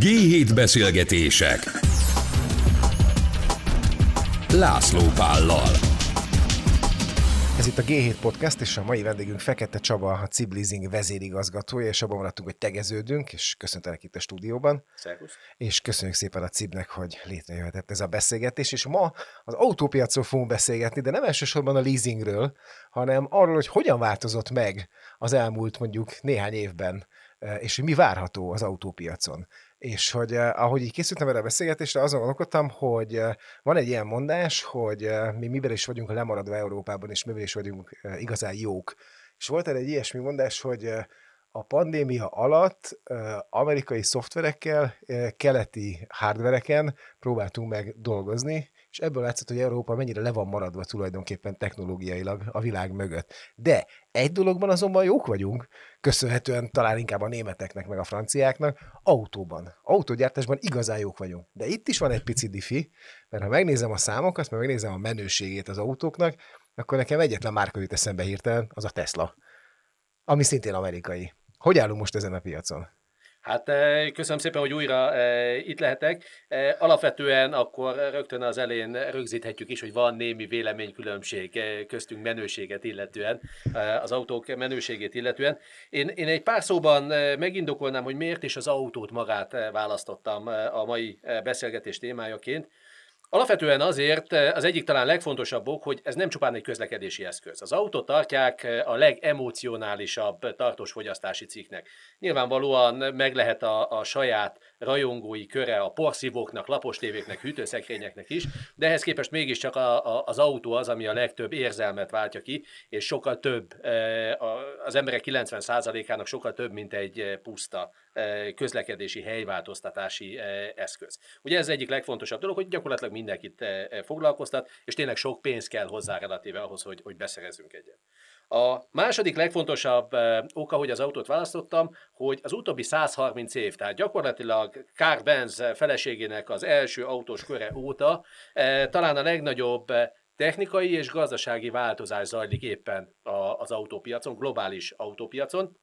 G7 beszélgetések László Pállal ez itt a G7 Podcast, és a mai vendégünk Fekete Csaba, a Cib Leasing vezérigazgatója, és abban maradtunk, hogy tegeződünk, és köszöntelek itt a stúdióban. Szervusz. És köszönjük szépen a Cibnek, hogy létrejöhetett ez a beszélgetés, és ma az autópiacról fogunk beszélgetni, de nem elsősorban a leasingről, hanem arról, hogy hogyan változott meg az elmúlt mondjuk néhány évben, eh, és hogy mi várható az autópiacon. És hogy eh, ahogy így készültem erre a beszélgetésre, azon gondolkodtam, hogy eh, van egy ilyen mondás, hogy eh, mi miben is vagyunk lemaradva Európában, és miben is vagyunk igazán jók. És volt egy ilyesmi mondás, hogy a pandémia alatt amerikai szoftverekkel, keleti hardvereken próbáltunk meg dolgozni, és ebből látszott, hogy Európa mennyire le van maradva tulajdonképpen technológiailag a világ mögött. De egy dologban azonban jók vagyunk, köszönhetően talán inkább a németeknek, meg a franciáknak, autóban. Autógyártásban igazán jók vagyunk. De itt is van egy pici diffi, mert ha megnézem a számokat, meg megnézem a menőségét az autóknak, akkor nekem egyetlen márka jut eszembe hirtelen, az a Tesla, ami szintén amerikai. Hogy állunk most ezen a piacon? Hát eh, köszönöm szépen, hogy újra eh, itt lehetek. Eh, alapvetően akkor rögtön az elején rögzíthetjük is, hogy van némi véleménykülönbség köztünk menőséget illetően, az autók menőségét illetően. Én, én egy pár szóban megindokolnám, hogy miért is az autót magát választottam a mai beszélgetés témájaként. Alapvetően azért eh, az egyik talán legfontosabb ok, hogy ez nem csupán egy közlekedési eszköz. Az autót tartják eh, a legemocionálisabb tartós fogyasztási cikknek. Nyilvánvalóan meg lehet a, a saját rajongói köre a porszívóknak, lapos tévéknek, hűtőszekrényeknek is, de ehhez képest mégiscsak a, a, az autó az, ami a legtöbb érzelmet váltja ki, és sokkal több, eh, az emberek 90%-ának sokkal több, mint egy puszta közlekedési helyváltoztatási eszköz. Ugye ez egyik legfontosabb dolog, hogy gyakorlatilag mindenkit foglalkoztat, és tényleg sok pénz kell hozzá relatíve ahhoz, hogy, hogy beszerezzünk egyet. A második legfontosabb oka, hogy az autót választottam, hogy az utóbbi 130 év, tehát gyakorlatilag Carl Benz feleségének az első autós köre óta talán a legnagyobb technikai és gazdasági változás zajlik éppen az autópiacon, globális autópiacon.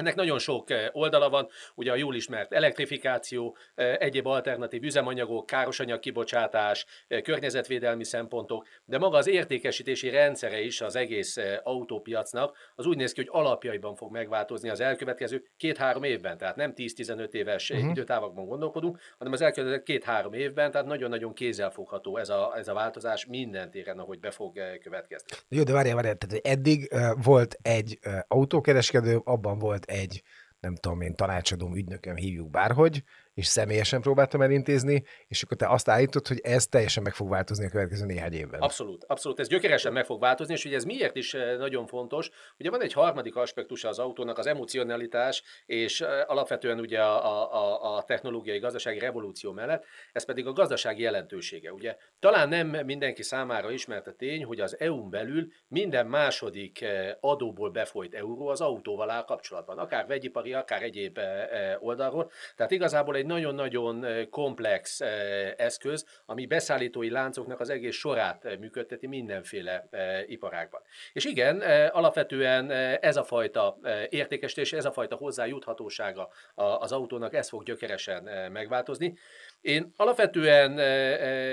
Ennek nagyon sok eh, oldala van, ugye a jól ismert elektrifikáció, eh, egyéb alternatív üzemanyagok, károsanyag kibocsátás, eh, környezetvédelmi szempontok, de maga az értékesítési rendszere is az egész autópiacnak az úgy néz ki, hogy alapjaiban fog megváltozni az elkövetkező két-három évben, tehát nem 10-15 éves uh-huh. időtávokban gondolkodunk, hanem az elkövetkező két-három évben, tehát nagyon-nagyon kézzelfogható ez a, ez a változás minden téren, ahogy be fog következni. Jó, de várjál, várjál, tehát eddig uh, volt egy uh, autókereskedő, abban volt egy nem tudom én, tanácsadóm, ügynököm, hívjuk bárhogy, és személyesen próbáltam elintézni, és akkor te azt állítod, hogy ez teljesen meg fog változni a következő néhány évben. Abszolút, abszolút. Ez gyökeresen meg fog változni, és ugye ez miért is eh, nagyon fontos. Ugye van egy harmadik aspektusa az autónak, az emocionalitás, és eh, alapvetően ugye a, a, a technológiai gazdasági revolúció mellett, ez pedig a gazdasági jelentősége. Ugye talán nem mindenki számára ismert a tény, hogy az EU-n belül minden második eh, adóból befolyt euró az autóval áll kapcsolatban, akár vegyipari, akár egyéb oldalról. Tehát igazából egy nagyon-nagyon komplex eszköz, ami beszállítói láncoknak az egész sorát működteti mindenféle iparágban. És igen, alapvetően ez a fajta értékesítés, ez a fajta hozzájuthatósága az autónak, ez fog gyökeresen megváltozni. Én alapvetően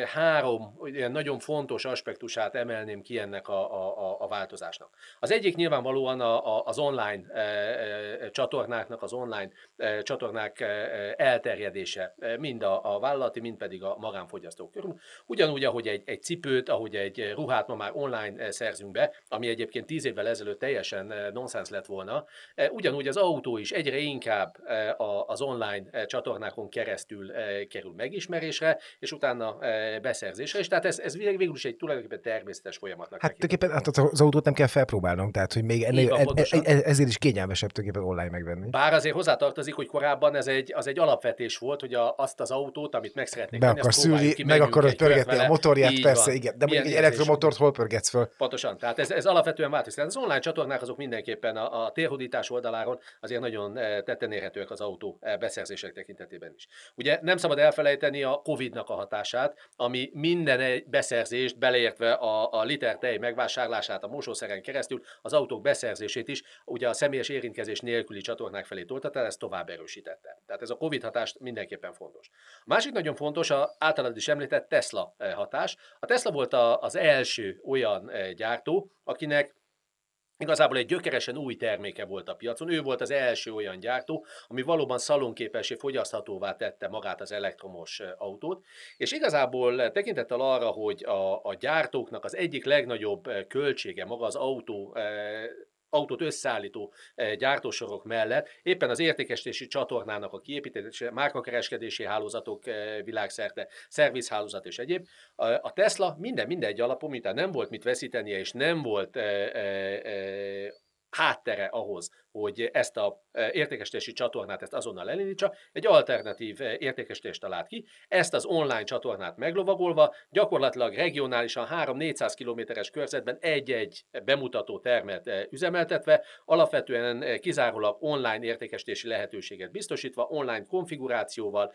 három ilyen nagyon fontos aspektusát emelném ki ennek a, a, a változásnak. Az egyik nyilvánvalóan a, a, az online csatornáknak, az online csatornák elterjedése, mind a, a vállalati, mind pedig a magánfogyasztók körül. Ugyanúgy, ahogy egy, egy cipőt, ahogy egy ruhát ma már online szerzünk be, ami egyébként tíz évvel ezelőtt teljesen nonsens lett volna, ugyanúgy az autó is egyre inkább az online csatornákon keresztül kerül megismerésre, és utána e, beszerzésre, és tehát ez, ez végül is egy tulajdonképpen természetes folyamatnak. Hát tulajdonképpen hát az autót nem kell felpróbálnom, tehát hogy még ennél, van, e, e, e, ezért is kényelmesebb tulajdonképpen online megvenni. Bár azért hozzátartozik, hogy korábban ez egy, az egy alapvetés volt, hogy a, azt az autót, amit meg szeretnék Be akarsz szülni, meg akarod pörgetni a motorját, így persze, van. igen. De mondjuk egy elektromotort hol pörgetsz föl? Pontosan, tehát ez, ez alapvetően változik. Az online csatornák azok mindenképpen a, a térhódítás oldaláról azért nagyon tetten érhetőek az autó beszerzések tekintetében is. Ugye nem szabad elfelejteni a Covid-nak a hatását, ami minden beszerzést, beleértve a, a liter tej megvásárlását a mosószeren keresztül, az autók beszerzését is, ugye a személyes érintkezés nélküli csatornák felé tolta, ezt tovább erősítette. Tehát ez a Covid hatást mindenképpen fontos. A másik nagyon fontos, a általad is említett Tesla hatás. A Tesla volt az első olyan gyártó, akinek Igazából egy gyökeresen új terméke volt a piacon. Ő volt az első olyan gyártó, ami valóban szalonképessé fogyaszthatóvá tette magát az elektromos autót, és igazából tekintettel arra, hogy a, a gyártóknak az egyik legnagyobb költsége maga az autó autót összeállító eh, gyártósorok mellett éppen az értékesítési csatornának a kiépítése, márkakereskedési hálózatok eh, világszerte, szervizhálózat és egyéb. A Tesla minden mindegy alapon, mint nem volt mit veszítenie, és nem volt eh, háttere ahhoz, hogy ezt a e, értékesítési csatornát ezt azonnal elindítsa, egy alternatív e, értékesítést talált ki, ezt az online csatornát meglovagolva, gyakorlatilag regionálisan 3-400 kilométeres körzetben egy-egy bemutató termet e, üzemeltetve, alapvetően kizárólag online értékesítési lehetőséget biztosítva, online konfigurációval,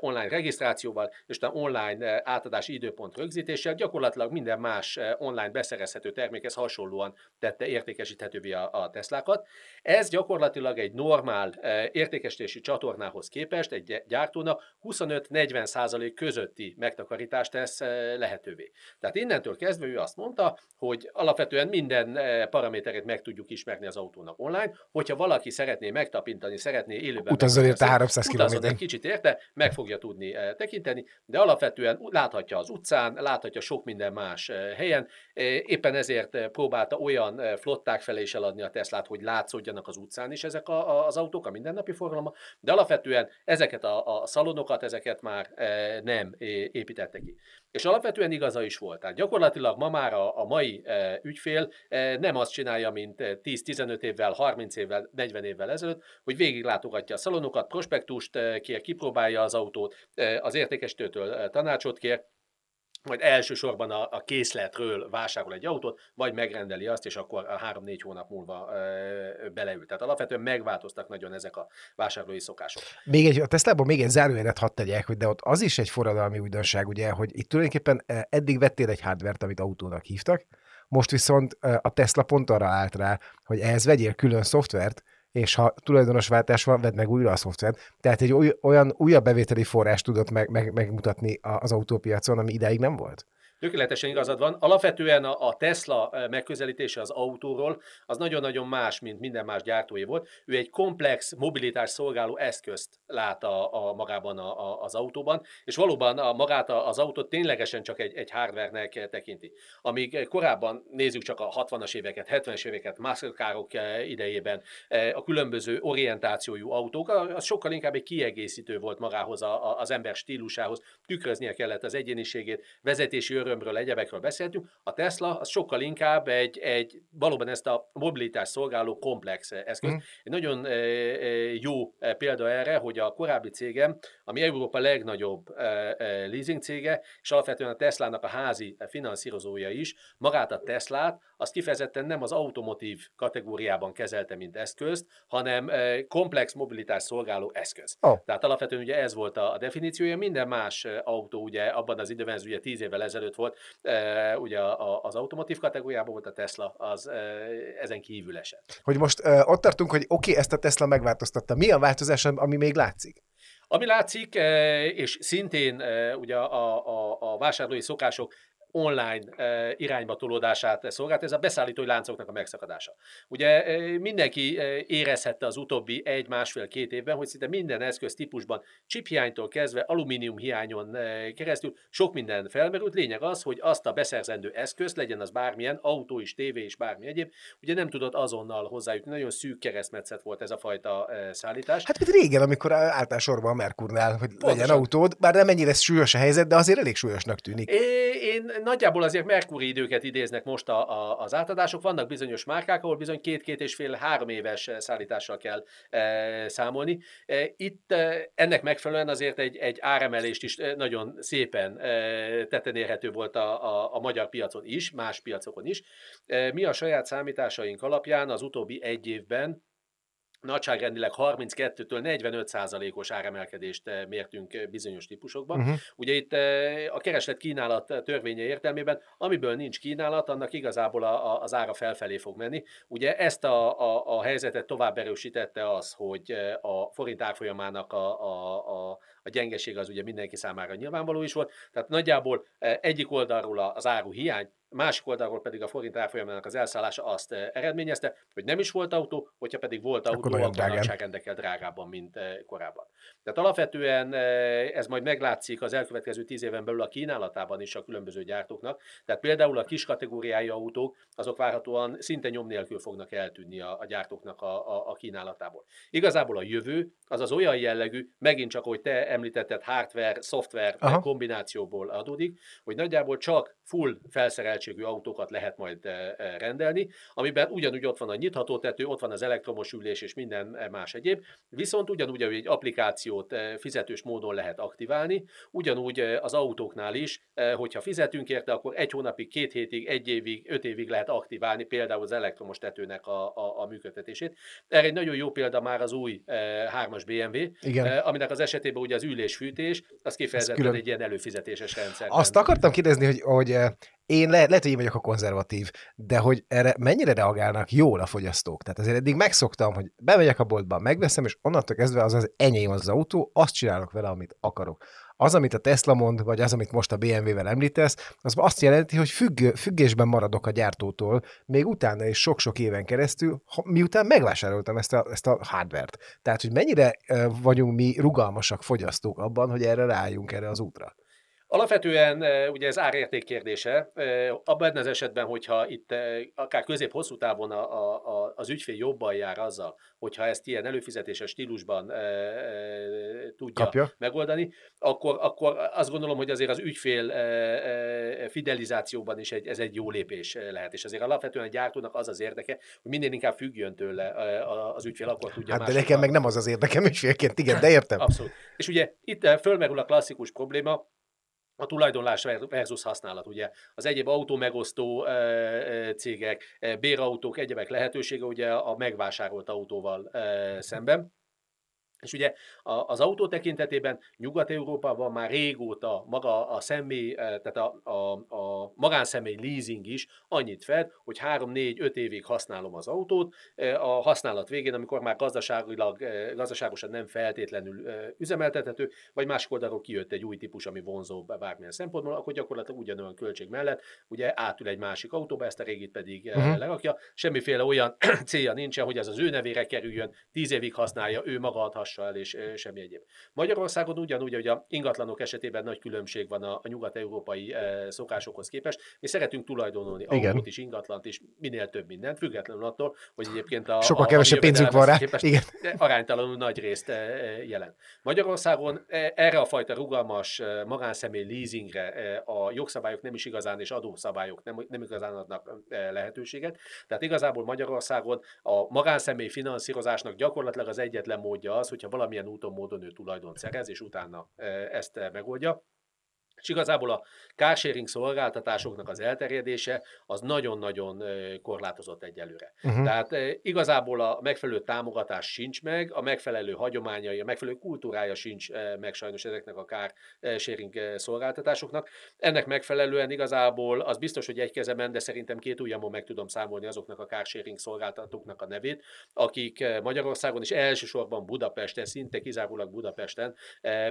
online regisztrációval, és a online átadási időpont rögzítéssel, gyakorlatilag minden más online beszerezhető termékhez hasonlóan tette értékesíthetővé a Teslákat. Ez gyakorlatilag egy normál eh, értékesítési csatornához képest egy gyártónak 25-40% közötti megtakarítást tesz eh, lehetővé. Tehát innentől kezdve ő azt mondta, hogy alapvetően minden eh, paraméterét meg tudjuk ismerni az autónak online, hogyha valaki szeretné megtapintani, szeretné élőben utazzon érte 300 km. egy kicsit érte, meg fogja tudni tekinteni, de alapvetően láthatja az utcán, láthatja sok minden más helyen. Éppen ezért próbálta olyan flották felé is eladni a Teslát, hogy látszódjanak vannak az utcán is ezek a, a, az autók, a mindennapi forgalomban, de alapvetően ezeket a, a szalonokat, ezeket már e, nem építette ki. És alapvetően igaza is volt. Tehát gyakorlatilag ma már a, a mai e, ügyfél e, nem azt csinálja, mint 10-15 évvel, 30 évvel, 40 évvel ezelőtt, hogy végiglátogatja a szalonokat, prospektust e, kér, kipróbálja az autót, e, az értékesítőtől e, tanácsot kér, majd elsősorban a, a készletről vásárol egy autót, vagy megrendeli azt, és akkor a három-négy hónap múlva ö, beleül. Tehát alapvetően megváltoztak nagyon ezek a vásárlói szokások. Még egy, a Tesla-ban még egy zárójelet hadd tegyek, hogy de ott az is egy forradalmi újdonság, ugye, hogy itt tulajdonképpen eddig vettél egy hardvert, amit autónak hívtak, most viszont a Tesla pont arra állt rá, hogy ehhez vegyél külön szoftvert, és ha tulajdonosváltás van, vedd meg újra a szoftvert. Tehát egy olyan újabb bevételi forrás tudott meg, meg, megmutatni az autópiacon, ami ideig nem volt. Tökéletesen igazad van. Alapvetően a, Tesla megközelítése az autóról az nagyon-nagyon más, mint minden más gyártói volt. Ő egy komplex mobilitás szolgáló eszközt lát a, a magában a, a, az autóban, és valóban a, magát a, az autót ténylegesen csak egy, egy hardware-nek tekinti. Amíg korábban nézzük csak a 60-as éveket, 70-es éveket, Mastercarok eh, idejében, a különböző orientációjú autók, az sokkal inkább egy kiegészítő volt magához a, az ember stílusához, tükröznie kellett az egyéniségét, vezetési öröm örömről, egyebekről beszéltünk, a Tesla az sokkal inkább egy, egy valóban ezt a mobilitás szolgáló komplex eszköz. Mm. Egy nagyon jó példa erre, hogy a korábbi cégem, ami Európa legnagyobb leasing cége, és alapvetően a Teslának a házi finanszírozója is, magát a Teslát, az kifejezetten nem az automotív kategóriában kezelte, mint eszközt, hanem komplex mobilitás szolgáló eszköz. Oh. Tehát alapvetően ugye ez volt a definíciója, minden más autó ugye abban az időben, ez ugye tíz évvel ezelőtt volt, ugye az automotív kategóriában volt a Tesla, az ezen kívül esett. Hogy most ott tartunk, hogy oké, okay, ezt a Tesla megváltoztatta. Mi a változás, ami még látszik? Ami látszik, és szintén ugye a, a, a vásárlói szokások online e, irányba tolódását szolgált, ez a beszállítói láncoknak a megszakadása. Ugye e, mindenki e, érezhette az utóbbi egy, másfél, két évben, hogy szinte minden eszköz típusban hiánytól kezdve alumínium hiányon keresztül sok minden felmerült. Lényeg az, hogy azt a beszerzendő eszközt, legyen az bármilyen, autó is, tévé is, bármi egyéb, ugye nem tudott azonnal hozzájutni. Nagyon szűk keresztmetszet volt ez a fajta szállítás. Hát mint régen, amikor álltál sorba a Merkurnál, hogy Pontosan. legyen autód, bár nem ennyire súlyos a helyzet, de azért elég súlyosnak tűnik. É, én nagyjából azért Merkuri időket idéznek most a, a, az átadások. Vannak bizonyos márkák, ahol bizony két-két és fél, három éves szállítással kell e, számolni. E, itt e, ennek megfelelően azért egy, egy áremelést is nagyon szépen e, tetten érhető volt a, a, a magyar piacon is, más piacokon is. E, mi a saját számításaink alapján az utóbbi egy évben nagyságrendileg 32-től 45 százalékos áremelkedést eh, mértünk eh, bizonyos típusokban. Uh-huh. Ugye itt eh, a kereslet kínálat törvénye értelmében, amiből nincs kínálat, annak igazából a, a, az ára felfelé fog menni. Ugye ezt a, a, a helyzetet tovább erősítette az, hogy a forint árfolyamának a, a, a, a gyengeség az ugye mindenki számára nyilvánvaló is volt. Tehát nagyjából egyik oldalról az áru hiány, másik oldalról pedig a forint árfolyamának az elszállása azt eh, eredményezte, hogy nem is volt autó, hogyha pedig volt autó, akkor, akkor nagyságrendekkel drágábban, mint eh, korábban. Tehát alapvetően eh, ez majd meglátszik az elkövetkező tíz éven belül a kínálatában is a különböző gyártóknak. Tehát például a kis kategóriái autók, azok várhatóan szinte nyom nélkül fognak eltűnni a, a gyártóknak a, a, a kínálatából. Igazából a jövő az az olyan jellegű, megint csak, hogy te említetted, hardware, szoftver kombinációból adódik, hogy nagyjából csak full felszereltségű autókat lehet majd eh, eh, rendelni, amiben ugyanúgy ott van a nyitható tető, ott van az elektromos ülés és minden eh, más egyéb, viszont ugyanúgy egy applikációt fizetős módon lehet aktiválni, ugyanúgy az autóknál is, hogyha fizetünk érte, akkor egy hónapig, két hétig, egy évig, öt évig lehet aktiválni például az elektromos tetőnek a, a, a működtetését. Erre egy nagyon jó példa már az új 3-as BMW, Igen. aminek az esetében ugye az ülésfűtés, az kifejezetten egy ilyen előfizetéses rendszer. Azt akartam kérdezni, hogy, hogy én le, lehet, hogy én vagyok a konzervatív, de hogy erre mennyire reagálnak jól a fogyasztók. Tehát azért eddig megszoktam, hogy bemegyek a boltba, megveszem, és onnantól kezdve az az enyém az autó, azt csinálok vele, amit akarok. Az, amit a Tesla mond, vagy az, amit most a BMW-vel említesz, az azt jelenti, hogy függ, függésben maradok a gyártótól, még utána is sok-sok éven keresztül, miután megvásároltam ezt a, ezt a hardvert. Tehát, hogy mennyire vagyunk mi rugalmasak fogyasztók abban, hogy erre rájunk erre az útra. Alapvetően ugye ez árérték kérdése. Abban az esetben, hogyha itt akár közép-hosszú távon a, a, az ügyfél jobban jár azzal, hogyha ezt ilyen előfizetéses stílusban e, e, tudja Kapja. megoldani, akkor, akkor azt gondolom, hogy azért az ügyfél e, e, fidelizációban is egy, ez egy jó lépés lehet. És azért alapvetően a gyártónak az az érdeke, hogy minél inkább függjön tőle az ügyfél, akkor tudja Hát de nekem meg nem az az érdekem ügyfélként, igen, de értem. Abszolút. És ugye itt fölmerül a klasszikus probléma, a tulajdonlás versus használat, ugye az egyéb autómegosztó cégek, bérautók, egyebek lehetősége ugye a megvásárolt autóval szemben. És ugye az autó tekintetében Nyugat-Európában már régóta maga a személy, eh, tehát a, a, a magánszemély leasing is annyit fed, hogy 3-4-5 évig használom az autót, eh, a használat végén, amikor már gazdaságilag, eh, gazdaságosan nem feltétlenül üzemeltethető, vagy más oldalról kijött egy új típus, ami vonzóbb bármilyen szempontból, akkor gyakorlatilag ugyanolyan költség mellett ugye átül egy másik autóba, ezt a régit pedig uh-huh. lerakja. Semmiféle olyan célja nincsen, hogy ez az ő nevére kerüljön, 10 évig használja, ő maga adhassa hatással és semmi egyéb. Magyarországon ugyanúgy, hogy a ingatlanok esetében nagy különbség van a, a nyugat-európai szokásokhoz képest. Mi szeretünk tulajdonolni Igen. autót is, ingatlant is, minél több mindent, függetlenül attól, hogy egyébként a, sokkal kevesebb pénzünk van rá. Igen. aránytalanul nagy részt jelent. Magyarországon erre a fajta rugalmas magánszemély leasingre a jogszabályok nem is igazán, és adószabályok nem, nem igazán adnak lehetőséget. Tehát igazából Magyarországon a magánszemély finanszírozásnak gyakorlatilag az egyetlen módja az, hogy hogyha valamilyen úton, módon ő tulajdon szerez, és utána ezt megoldja. És igazából a carsharing szolgáltatásoknak az elterjedése az nagyon-nagyon korlátozott egyelőre. Uh-huh. Tehát igazából a megfelelő támogatás sincs meg, a megfelelő hagyományai, a megfelelő kultúrája sincs meg sajnos ezeknek a carsharing szolgáltatásoknak. Ennek megfelelően igazából az biztos, hogy egy kezemen, de szerintem két ujjamon meg tudom számolni azoknak a carsharing szolgáltatóknak a nevét, akik Magyarországon és elsősorban Budapesten, szinte kizárólag Budapesten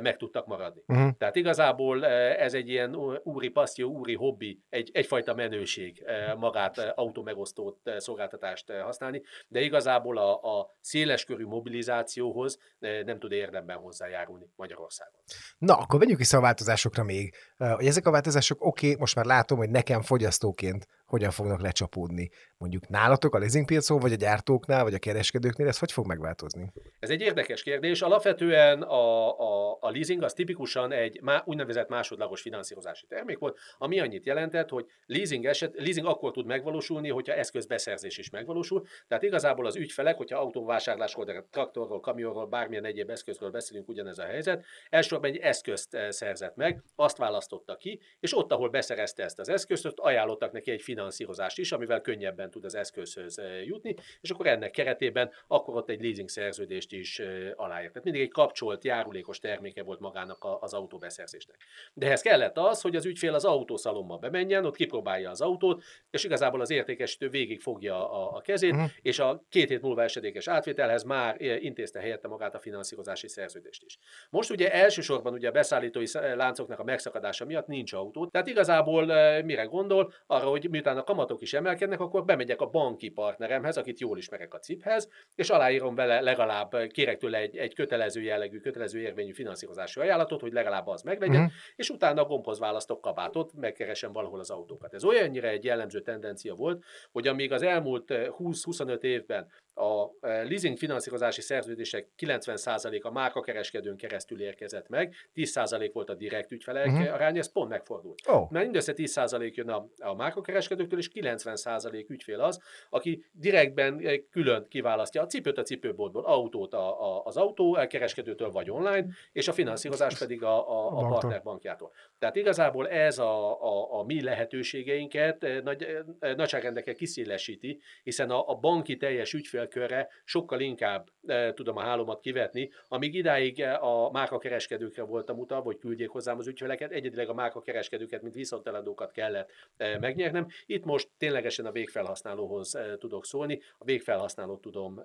meg tudtak maradni. Uh-huh. Tehát igazából ez egy ilyen úri passzió, úri hobbi, egy, egyfajta menőség eh, magát eh, automegosztó eh, szolgáltatást használni, de igazából a, a széleskörű mobilizációhoz nem tud érdemben hozzájárulni Magyarországon. Na, akkor vegyük vissza a változásokra még. Ezek a változások, oké, okay, most már látom, hogy nekem fogyasztóként hogyan fognak lecsapódni. Mondjuk nálatok a leasingpiacon, vagy a gyártóknál, vagy a kereskedőknél, ez hogy fog megváltozni? Ez egy érdekes kérdés. Alapvetően a, a, a leasing az tipikusan egy má, úgynevezett másodlagos finanszírozási termék volt, ami annyit jelentett, hogy leasing, eset, leasing akkor tud megvalósulni, hogyha eszközbeszerzés is megvalósul. Tehát igazából az ügyfelek, hogyha autóvásárlásról, traktorról, kamionról, bármilyen egyéb eszközről beszélünk, ugyanez a helyzet, elsősorban egy eszközt eh, szerzett meg, azt választotta ki, és ott, ahol beszerezte ezt az eszközt, ott ajánlottak neki egy finanszírozást finanszírozást is, amivel könnyebben tud az eszközhöz jutni, és akkor ennek keretében akkor ott egy leasing szerződést is aláír. Tehát mindig egy kapcsolt, járulékos terméke volt magának az autóbeszerzésnek. De ehhez kellett az, hogy az ügyfél az autószalomba bemenjen, ott kipróbálja az autót, és igazából az értékesítő végig fogja a, a kezét, uh-huh. és a két hét múlva esedékes átvételhez már intézte helyette magát a finanszírozási szerződést is. Most ugye elsősorban ugye a beszállítói láncoknak a megszakadása miatt nincs autó. Tehát igazából mire gondol? Arra, hogy miután a kamatok is emelkednek, akkor bemegyek a banki partneremhez, akit jól ismerek a CIP-hez, és aláírom vele legalább, kérek tőle egy, egy kötelező jellegű, kötelező érvényű finanszírozási ajánlatot, hogy legalább az meglegyen, uh-huh. és utána a gombhoz választok kabátot, megkeresem valahol az autókat. Ez olyannyira egy jellemző tendencia volt, hogy amíg az elmúlt 20-25 évben a e, leasing finanszírozási szerződések 90%-a márkakereskedőn keresztül érkezett meg, 10% volt a direkt ügyfelek uh-huh. arány, ez pont megfordult. Oh. Mert mindössze 10% jön a, a márkakereskedőktől, és 90% ügyfél az, aki direktben e, külön kiválasztja a cipőt a cipőboltból, autót a, a, az autó kereskedőtől vagy online, és a finanszírozás pedig a, a, a partnerbankjától. Tehát igazából ez a, a, a mi lehetőségeinket e, nagy, nagyságrendekkel kiszélesíti, hiszen a, a banki teljes ügyfél ügyfélkörre sokkal inkább e, tudom a hálómat kivetni, amíg idáig e, a márkakereskedőkre voltam utalva, hogy küldjék hozzám az ügyfeleket, egyedileg a márkakereskedőket, mint viszonteladókat kellett e, megnyernem. Itt most ténylegesen a végfelhasználóhoz e, tudok szólni, a végfelhasználót tudom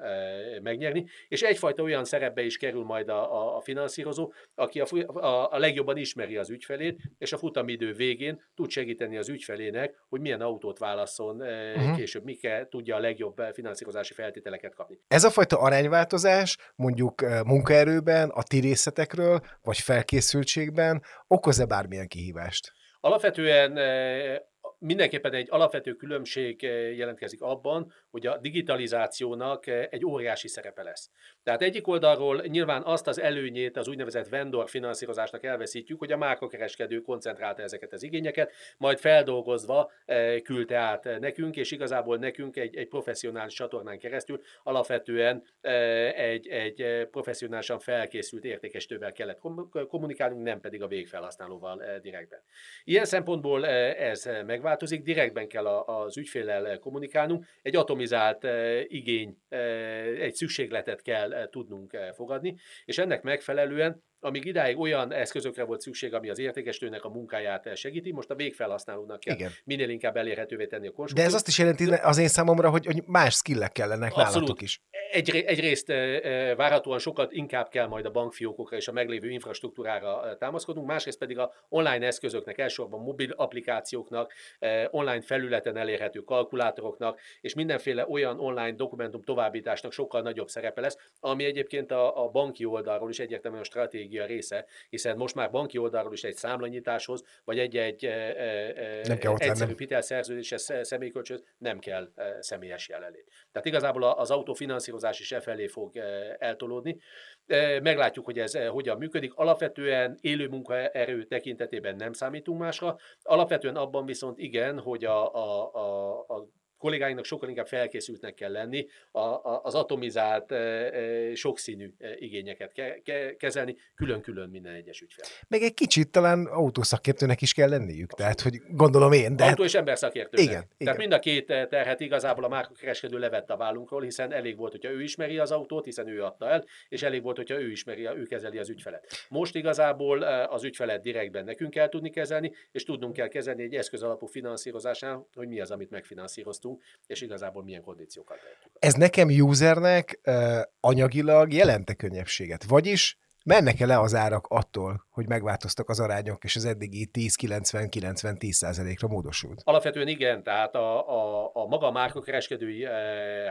megnyerni, és egyfajta olyan szerepbe is kerül majd a, a, finanszírozó, aki a, a, a legjobban ismeri az ügyfelét, és a futamidő végén tud segíteni az ügyfelének, hogy milyen autót válasszon uh-huh. később, mik tudja a legjobb finanszírozási feltételeket feltételeket kapni. Ez a fajta arányváltozás mondjuk munkaerőben, a ti részletekről, vagy felkészültségben okoz-e bármilyen kihívást? Alapvetően mindenképpen egy alapvető különbség eh, jelentkezik abban, hogy a digitalizációnak eh, egy óriási szerepe lesz. Tehát egyik oldalról nyilván azt az előnyét az úgynevezett vendor finanszírozásnak elveszítjük, hogy a márkakereskedő koncentrálta ezeket az igényeket, majd feldolgozva eh, küldte át nekünk, és igazából nekünk egy, egy professzionális csatornán keresztül alapvetően egy, egy professzionálisan felkészült értékesítővel kellett kommunikálnunk, nem pedig a végfelhasználóval direktben. Ilyen szempontból ez megváltozott, változik, direktben kell az ügyféllel kommunikálnunk, egy atomizált eh, igény, eh, egy szükségletet kell eh, tudnunk fogadni, és ennek megfelelően amíg idáig olyan eszközökre volt szükség, ami az értékesítőnek a munkáját segíti, most a végfelhasználónak kell Igen. minél inkább elérhetővé tenni a konstrukciót. De ez azt is jelenti az én számomra, hogy, hogy más skillek kellenek Abszolút. nálatok is. Egy, egyrészt várhatóan sokat inkább kell majd a bankfiókokra és a meglévő infrastruktúrára támaszkodnunk, másrészt pedig a online eszközöknek, elsősorban mobil applikációknak, online felületen elérhető kalkulátoroknak, és mindenféle olyan online dokumentum továbbításnak sokkal nagyobb szerepe lesz, ami egyébként a, a banki oldalról is egyértelműen a stratégia stratégia része, hiszen most már banki oldalról is egy számlanyításhoz, vagy egy-egy e, e, nem kell egyszerű hitelszerződéshez, személykölcsönhöz nem kell személyes jelenlét. Tehát igazából az autofinanszírozás is e felé fog eltolódni. Meglátjuk, hogy ez hogyan működik. Alapvetően élő munkaerő tekintetében nem számítunk másra. Alapvetően abban viszont igen, hogy a, a, a, a kollégáinknak sokkal inkább felkészültnek kell lenni a, a, az atomizált, e, e, sokszínű igényeket ke, ke, kezelni, külön-külön minden egyes ügyfél. Meg egy kicsit talán autószakértőnek is kell lenniük, Abszolút. tehát hogy gondolom én. De... Autó és emberszakértőnek. Igen, Tehát igen. mind a két terhet igazából a márkakereskedő levett a vállunkról, hiszen elég volt, hogyha ő ismeri az autót, hiszen ő adta el, és elég volt, hogyha ő ismeri, ő kezeli az ügyfelet. Most igazából az ügyfelet direktben nekünk kell tudni kezelni, és tudnunk kell kezelni egy eszköz alapú finanszírozásán, hogy mi az, amit megfinanszíroztunk és igazából milyen kondíciókat tehetünk. Ez nekem usernek uh, anyagilag jelente könnyebbséget. Vagyis mennek e le az árak attól, hogy megváltoztak az arányok, és az eddigi 10-90-90-10%-ra módosult? Alapvetően igen, tehát a, a, a maga a márkakereskedői e,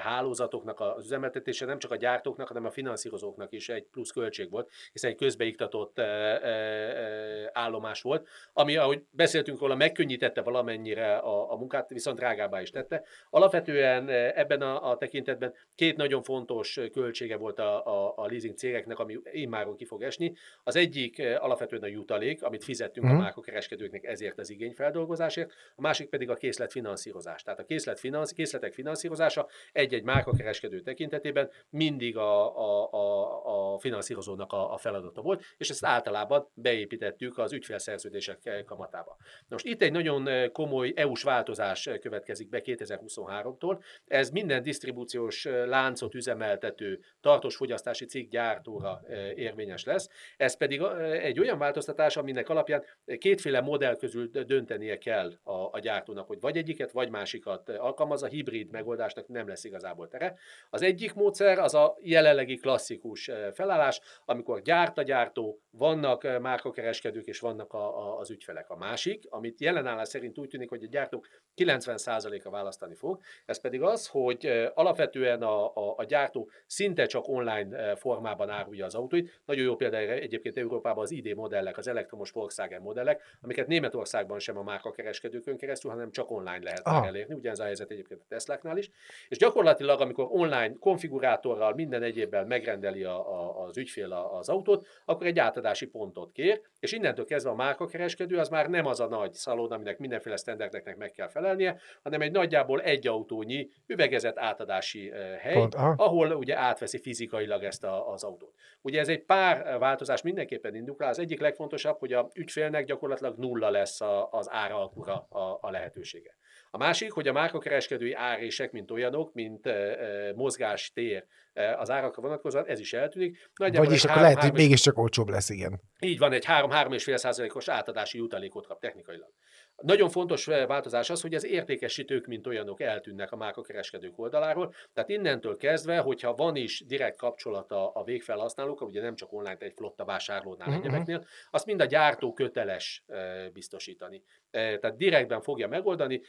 hálózatoknak az üzemeltetése nem csak a gyártóknak, hanem a finanszírozóknak is egy plusz költség volt, hiszen egy közbeiktatott e, e, állomás volt, ami, ahogy beszéltünk róla, megkönnyítette valamennyire a, a munkát, viszont drágábbá is tette. Alapvetően ebben a, a tekintetben két nagyon fontos költsége volt a, a, a leasing cégeknek, ami immáron ki fog esni. Az egyik alapvetően alapvetően a jutalék, amit fizettünk uh-huh. a márkakereskedőknek ezért az igényfeldolgozásért, a másik pedig a készlet finanszírozás. Tehát a készlet finansz, készletek finanszírozása egy-egy márkakereskedő tekintetében mindig a, a, a, a finanszírozónak a, a feladata volt, és ezt általában beépítettük az ügyfélszerződések kamatába. Most itt egy nagyon komoly EU-s változás következik be 2023-tól. Ez minden disztribúciós láncot üzemeltető tartós fogyasztási cikk gyártóra érvényes lesz. Ez pedig egy olyan változtatás, aminek alapján kétféle modell közül döntenie kell a, a gyártónak, hogy vagy egyiket, vagy másikat alkalmaz. A hibrid megoldásnak nem lesz igazából tere. Az egyik módszer az a jelenlegi klasszikus felállás, amikor gyárt a gyártó, vannak márkakereskedők és vannak a, a, az ügyfelek. A másik, amit jelenállás szerint úgy tűnik, hogy a gyártók 90%-a választani fog, ez pedig az, hogy alapvetően a, a, a gyártó szinte csak online formában árulja az autóit. Nagyon jó példa egyébként Európában az ID modellek, az elektromos Volkswagen modellek, amiket Németországban sem a márkakereskedőkön keresztül, hanem csak online lehet ah. elérni. Ugyanez a helyzet egyébként a Tesláknál is. És gyakorlatilag, amikor online konfigurátorral, minden egyébben megrendeli a, a, az ügyfél az autót, akkor egy átadási pontot kér, és innentől kezdve a márkakereskedő az már nem az a nagy szalon, aminek mindenféle standardeknek meg kell felelnie, hanem egy nagyjából egy autónyi üvegezett átadási hely, Pont, ahol ugye átveszi fizikailag ezt a, az autót. Ugye ez egy pár változás mindenképpen indul rá. Az egyik legfontosabb, hogy a ügyfélnek gyakorlatilag nulla lesz a, az áralkura a, a lehetősége. A másik, hogy a márkakereskedői árések, mint olyanok, mint e, e, mozgástér e, az árakra vonatkozóan, ez is eltűnik. Nagyjából Vagyis akkor 3, lehet, 3, hogy mégiscsak olcsóbb lesz, igen. Így van, egy 3-3,5 százalékos átadási jutalékot kap technikailag. Nagyon fontos változás az, hogy az értékesítők, mint olyanok eltűnnek a márkakereskedők oldaláról. Tehát innentől kezdve, hogyha van is direkt kapcsolata a végfelhasználókkal, ugye nem csak online egy flotta vásárlónál uh-huh. egyebeknél, azt mind a gyártó köteles biztosítani. Tehát direktben fogja megoldani,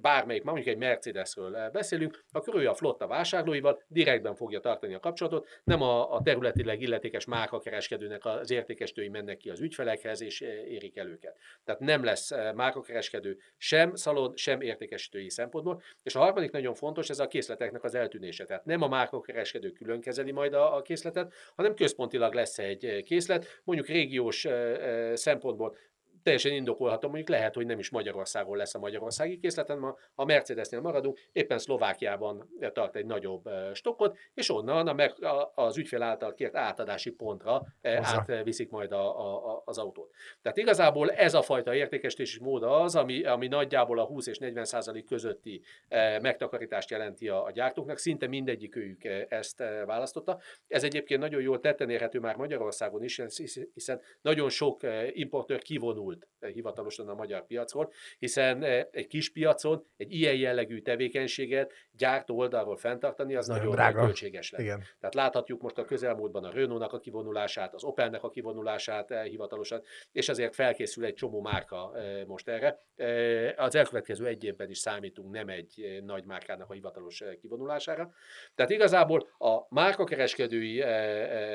bármelyik, mondjuk egy Mercedesről beszélünk, akkor ő a flotta vásárlóival direktben fogja tartani a kapcsolatot, nem a, a területileg illetékes márkakereskedőnek az értékesítői mennek ki az ügyfelekhez, és érik el őket. Tehát nem lesz márkakereskedő sem szalon, sem értékesítői szempontból. És a harmadik nagyon fontos, ez a készleteknek az eltűnése. Tehát nem a márkakereskedő külön kezeli majd a, a készletet, hanem központilag lesz egy készlet, mondjuk régiós szempontból teljesen indokolhatom, mondjuk lehet, hogy nem is Magyarországon lesz a magyarországi készleten, ma a Mercedesnél maradunk, éppen Szlovákiában tart egy nagyobb stokkot, és onnan a, az ügyfél által kért átadási pontra átviszik majd a, a, az autót. Tehát igazából ez a fajta értékesítési mód az, ami, ami nagyjából a 20 és 40 százalék közötti megtakarítást jelenti a, a gyártóknak, szinte mindegyik őjük ezt választotta. Ez egyébként nagyon jól tetten érhető már Magyarországon is, hiszen nagyon sok importőr kivonul kivonult eh, hivatalosan a magyar piacról, hiszen eh, egy kis piacon egy ilyen jellegű tevékenységet gyártó oldalról fenntartani, az nagyon, nagyon drága. költséges lesz. Igen. Tehát láthatjuk most a közelmúltban a Renault-nak a kivonulását, az Opelnek a kivonulását eh, hivatalosan, és azért felkészül egy csomó márka most erre. Az elkövetkező egy évben is számítunk nem egy nagy márkának a hivatalos kivonulására. Tehát igazából a márkakereskedői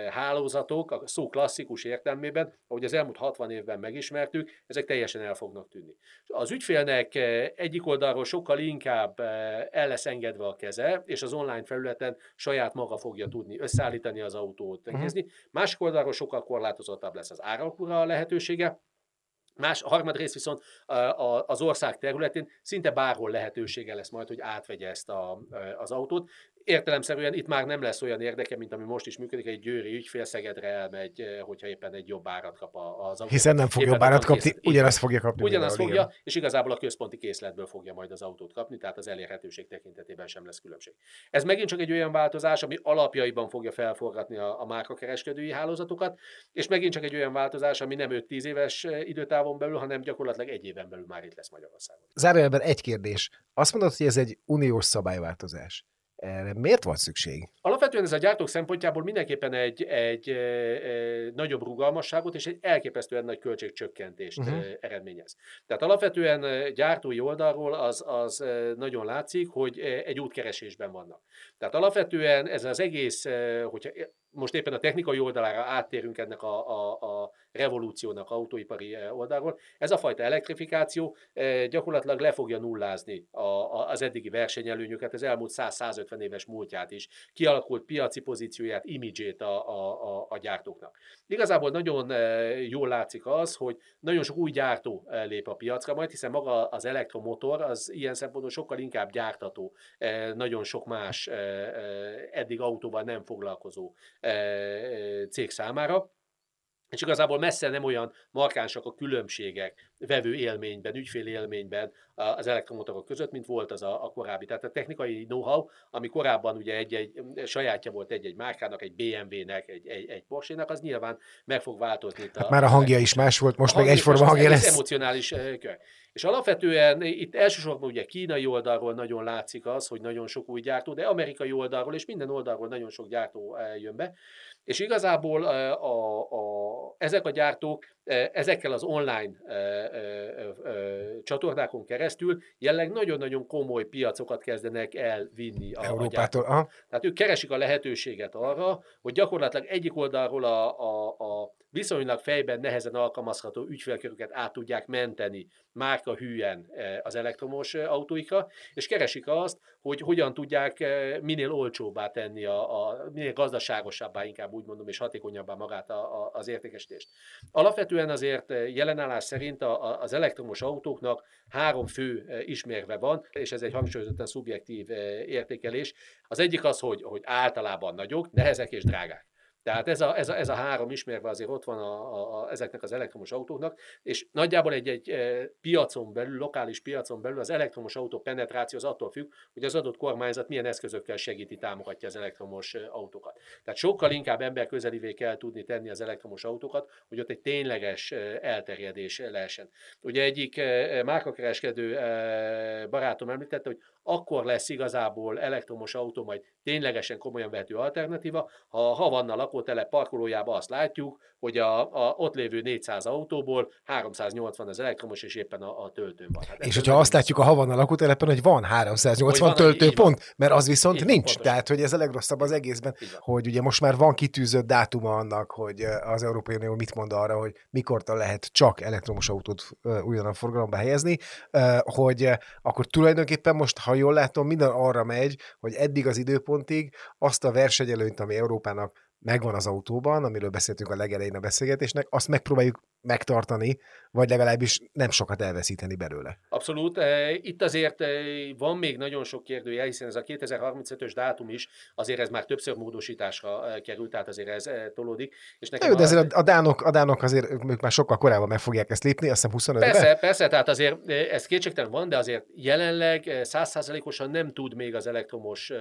hálózatok a szó klasszikus értelmében, ahogy az elmúlt 60 évben megismertük, ezek teljesen el fognak tűnni. Az ügyfélnek eh, egyik oldalról sokkal inkább eh, el lesz engedve a keze, és az online felületen saját maga fogja tudni összeállítani az autót, uh-huh. Másik oldalról sokkal korlátozottabb lesz az áralkura lehetősége, Más, a harmadrészt viszont az ország területén szinte bárhol lehetősége lesz majd, hogy átvegye ezt a, az autót értelemszerűen itt már nem lesz olyan érdeke, mint ami most is működik, egy győri ügyfél Szegedre elmegy, eh, hogyha éppen egy jobb árat kap az autó. Hiszen nem fog jobb árat kapni, készlet, ugyanazt fogja kapni. Ugyanazt fogja, igen. és igazából a központi készletből fogja majd az autót kapni, tehát az elérhetőség tekintetében sem lesz különbség. Ez megint csak egy olyan változás, ami alapjaiban fogja felforgatni a, a márkakereskedői hálózatokat, és megint csak egy olyan változás, ami nem 5-10 éves eh, időtávon belül, hanem gyakorlatilag egy éven belül már itt lesz Magyarországon. Zárójelben egy kérdés. Azt mondod, hogy ez egy uniós szabályváltozás. Erre miért van szükség? Alapvetően ez a gyártók szempontjából mindenképpen egy, egy, egy, egy nagyobb rugalmasságot és egy elképesztően nagy költségcsökkentést uh-huh. eredményez. Tehát alapvetően gyártói oldalról az, az nagyon látszik, hogy egy útkeresésben vannak. Tehát alapvetően ez az egész, hogyha most éppen a technikai oldalára áttérünk ennek a, a, a revolúciónak autóipari oldalról. Ez a fajta elektrifikáció gyakorlatilag le fogja nullázni a, a, az eddigi versenyelőnyöket, az elmúlt 100-150 éves múltját is, kialakult piaci pozícióját, imidzsét a, a, a, a gyártóknak. Igazából nagyon jól látszik az, hogy nagyon sok új gyártó lép a piacra majd, hiszen maga az elektromotor az ilyen szempontból sokkal inkább gyártató, nagyon sok más eddig autóval nem foglalkozó cég számára. És igazából messze nem olyan markánsak a különbségek vevő élményben, ügyfél élményben az elektromotorok között, mint volt az a, a korábbi. Tehát a technikai know-how, ami korábban ugye egy-egy sajátja volt egy-egy márkának, egy BMW-nek, egy, egy, egy Porsche-nek, az nyilván meg fog változni. Hát a, már a hangja is más volt, most meg egyforma hangja lesz. emocionális kör. És alapvetően itt elsősorban ugye kínai oldalról nagyon látszik az, hogy nagyon sok új gyártó, de amerikai oldalról és minden oldalról nagyon sok gyártó jön be. És igazából a, a, ezek a gyártók ezekkel az online csatornákon keresztül jelenleg nagyon-nagyon komoly piacokat kezdenek elvinni a, Európától. A Tehát ők keresik a lehetőséget arra, hogy gyakorlatilag egyik oldalról a, a, a viszonylag fejben nehezen alkalmazható ügyfélköröket át tudják menteni márka hűen az elektromos autóikra, és keresik azt, hogy hogyan tudják minél olcsóbbá tenni, a, a minél gazdaságosabbá inkább úgy mondom, és hatékonyabbá magát a, a, az értékesítést. Alapvetően azért jelenállás szerint a, az elektromos autóknak három fő ismérve van, és ez egy hangsúlyozottan szubjektív értékelés. Az egyik az, hogy, hogy általában nagyok, nehezek és drágák. Tehát ez a, ez a, ez a három ismerve azért ott van a, a, a, ezeknek az elektromos autóknak, és nagyjából egy, egy e, piacon belül, lokális piacon belül az elektromos autó penetráció az attól függ, hogy az adott kormányzat milyen eszközökkel segíti, támogatja az elektromos e, autókat. Tehát sokkal inkább emberközelivé kell tudni tenni az elektromos autókat, hogy ott egy tényleges e, elterjedés lehessen. Ugye egyik márkakereskedő barátom említette, hogy akkor lesz igazából elektromos autó majd ténylegesen komolyan vehető alternatíva, ha a Havanna lakótelep parkolójában azt látjuk, hogy a, a ott lévő 400 autóból 380 az elektromos, és éppen a, a töltőn van. Hát és hogyha azt látjuk a Havanna lakótelepen, hogy van 380 hogy töltőpont, mert az viszont így nincs. Pontosan. Tehát, hogy ez a legrosszabb az egészben, hogy ugye most már van kitűzött dátuma annak, hogy az Európai Unió mit mond arra, hogy mikortól lehet csak elektromos autót újonnan forgalomba helyezni, hogy akkor tulajdonképpen most, ha jól látom, minden arra megy, hogy eddig az időpontig azt a versenyelőnyt, ami Európának megvan az autóban, amiről beszéltünk a legelején a beszélgetésnek, azt megpróbáljuk megtartani, vagy legalábbis nem sokat elveszíteni belőle. Abszolút. Eh, itt azért eh, van még nagyon sok kérdője, hiszen ez a 2035-ös dátum is, azért ez már többször módosításra eh, került, tehát azért ez tolódik. És nekem Jó, de azért a, a, dánok, a dánok azért ők már sokkal korábban meg fogják ezt lépni, azt hiszem 25-ben. Persze, persze, tehát azért ez kétségtelen van, de azért jelenleg százszázalékosan nem tud még az elektromos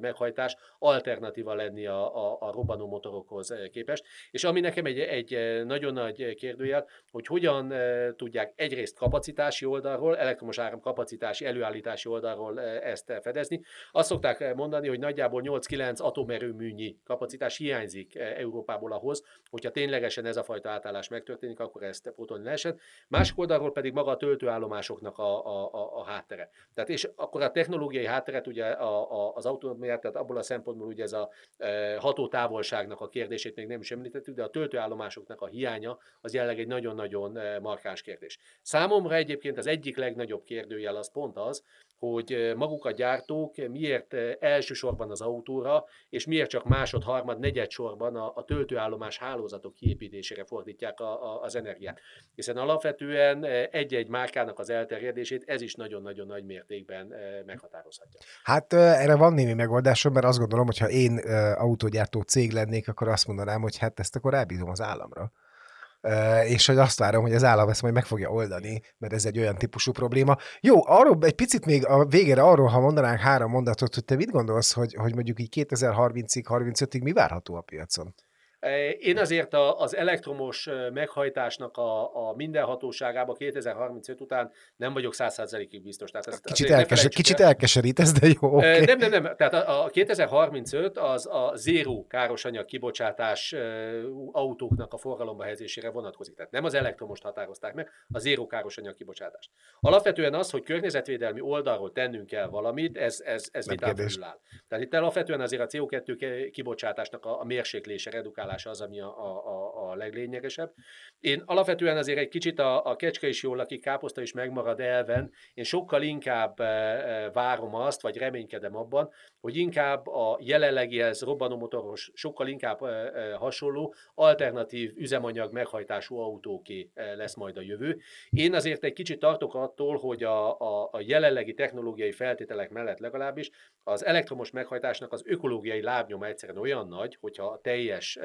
meghajtás alternatíva lenni a, a, a robbanó motorokhoz képest. És ami nekem egy, egy nagyon nagy kérdőjel, hogy hogyan tudják egyrészt kapacitási oldalról, elektromos áram kapacitási, előállítási oldalról ezt fedezni. Azt szokták mondani, hogy nagyjából 8-9 atomerőműnyi kapacitás hiányzik Európából ahhoz, hogyha ténylegesen ez a fajta átállás megtörténik, akkor ezt pótolni lehessen. Másik oldalról pedig maga a töltőállomásoknak a, a, a, a háttere. Tehát és akkor a technológiai hátteret ugye a, a, az autonómiát, tehát abból a szempontból ugye ez a e, hatótávolságnak a kérdését még nem is említettük, de a töltőállomásoknak a hiánya az jelenleg egy nagyon-nagyon markáns kérdés. Számomra egyébként az egyik legnagyobb kérdőjel az pont az, hogy maguk a gyártók miért elsősorban az autóra, és miért csak másod, harmad, negyed sorban a, a töltőállomás hálózatok kiépítésére fordítják a, a, az energiát. Hiszen alapvetően egy-egy márkának az elterjedését ez is nagyon-nagyon nagy mértékben meghatározhatja. Hát erre van némi megoldásom, mert azt gondolom, hogy ha én autógyártó cég lennék, akkor azt mondanám, hogy hát ezt akkor elbízom az államra és hogy azt várom, hogy az állam ezt majd meg fogja oldani, mert ez egy olyan típusú probléma. Jó, arról egy picit még a végére arról, ha mondanánk három mondatot, hogy te mit gondolsz, hogy, hogy mondjuk így 2030-ig, 35-ig mi várható a piacon? Én azért az elektromos meghajtásnak a, a mindenhatóságába 2035 után nem vagyok 100%-ig biztos. Tehát ezt, kicsit, elkeser, kicsit elkeserítesz, de jó. Okay. Nem, nem, nem. Tehát a, a 2035 az a zéró károsanyag kibocsátás autóknak a forgalomba helyezésére vonatkozik. Tehát nem az elektromost határozták meg, a zéró károsanyag kibocsátás. Alapvetően az, hogy környezetvédelmi oldalról tennünk kell valamit, ez, ez, ez vitán áll. Tehát itt alapvetően azért a CO2 kibocsátásnak a, a mérséklése, redukálása az, ami a, a, a leglényegesebb. Én alapvetően azért egy kicsit a, a kecske is jól lakik, káposzta is megmarad elven, én sokkal inkább e, várom azt, vagy reménykedem abban, hogy inkább a jelenlegihez robbanómotoros, sokkal inkább hasonló alternatív üzemanyag meghajtású autóké lesz majd a jövő. Én azért egy kicsit tartok attól, hogy a, a, a jelenlegi technológiai feltételek mellett legalábbis az elektromos meghajtásnak az ökológiai lábnyoma egyszerűen olyan nagy, hogyha a teljes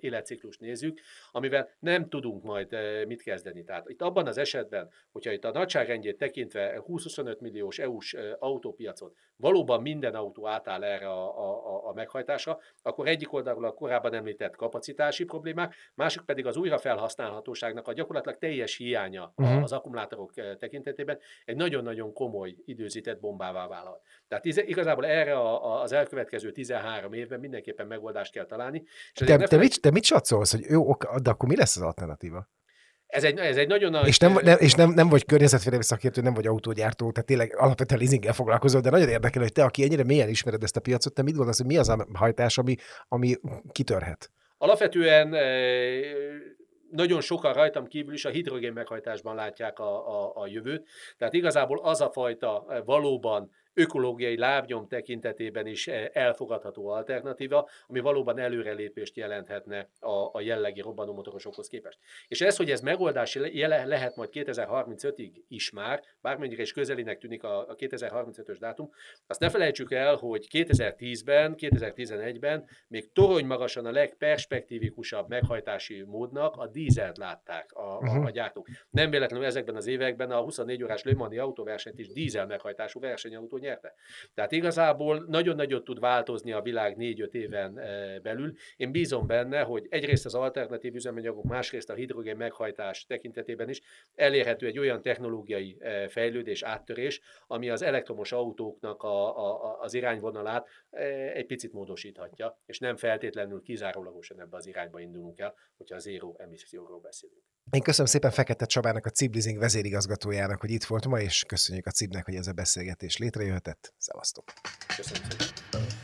életciklust nézzük, amivel nem tudunk majd mit kezdeni. Tehát itt abban az esetben, hogyha itt a nagyságrendjét tekintve 20-25 milliós EU-s autópiacon valóban minden autó átáll erre a, a, a meghajtásra, akkor egyik oldalról a korábban említett kapacitási problémák, másik pedig az újrafelhasználhatóságnak a gyakorlatilag teljes hiánya uh-huh. az akkumulátorok tekintetében egy nagyon-nagyon komoly időzített bombává válhat. Tehát igazából erre a, az elkövetkező 13 évben mindenképpen megoldást kell találni. És te, te, mit, te mit satszolsz, hogy jó, de akkor mi lesz az alternatíva? Ez egy, ez egy nagyon nagy... És nem, nem, és nem, nem vagy környezetvédelmi szakértő, nem vagy autógyártó, tehát tényleg alapvetően leasinggel foglalkozol, de nagyon érdekel, hogy te, aki ennyire mélyen ismered ezt a piacot, te mit gondolsz, hogy mi az a hajtás, ami, ami kitörhet? Alapvetően nagyon sokan rajtam kívül is a hidrogén meghajtásban látják a, a, a jövőt. Tehát igazából az a fajta valóban ökológiai lábnyom tekintetében is eh, elfogadható alternatíva, ami valóban előrelépést jelenthetne a, a jellegi robbanómotorosokhoz képest. És ez, hogy ez megoldás jele, lehet majd 2035-ig is már, bármennyire is közelinek tűnik a, a 2035-ös dátum, azt ne felejtsük el, hogy 2010-ben, 2011-ben még torony magasan a legperspektívikusabb meghajtási módnak a dízelt látták a, a, a mhm. gyártók. Nem véletlenül ezekben az években a 24 órás Le Mani autóversenyt is dízel meghajtású versenyautó nyerte. Tehát igazából nagyon nagyot tud változni a világ 4-5 éven eh, belül. Én bízom benne, hogy egyrészt az alternatív üzemanyagok, másrészt a hidrogén meghajtás tekintetében is elérhető egy olyan technológiai eh, fejlődés, áttörés, ami az elektromos autóknak a, a, az irányvonalát eh, egy picit módosíthatja, és nem feltétlenül kizárólagosan ebbe az irányba indulunk el, hogyha az zéró emisszióról beszélünk. Én köszönöm szépen Fekete Csabának, a Ciblizing vezérigazgatójának, hogy itt volt ma, és köszönjük a Cibnek, hogy ez a beszélgetés létrejött. Szevasztok! Köszönöm szépen!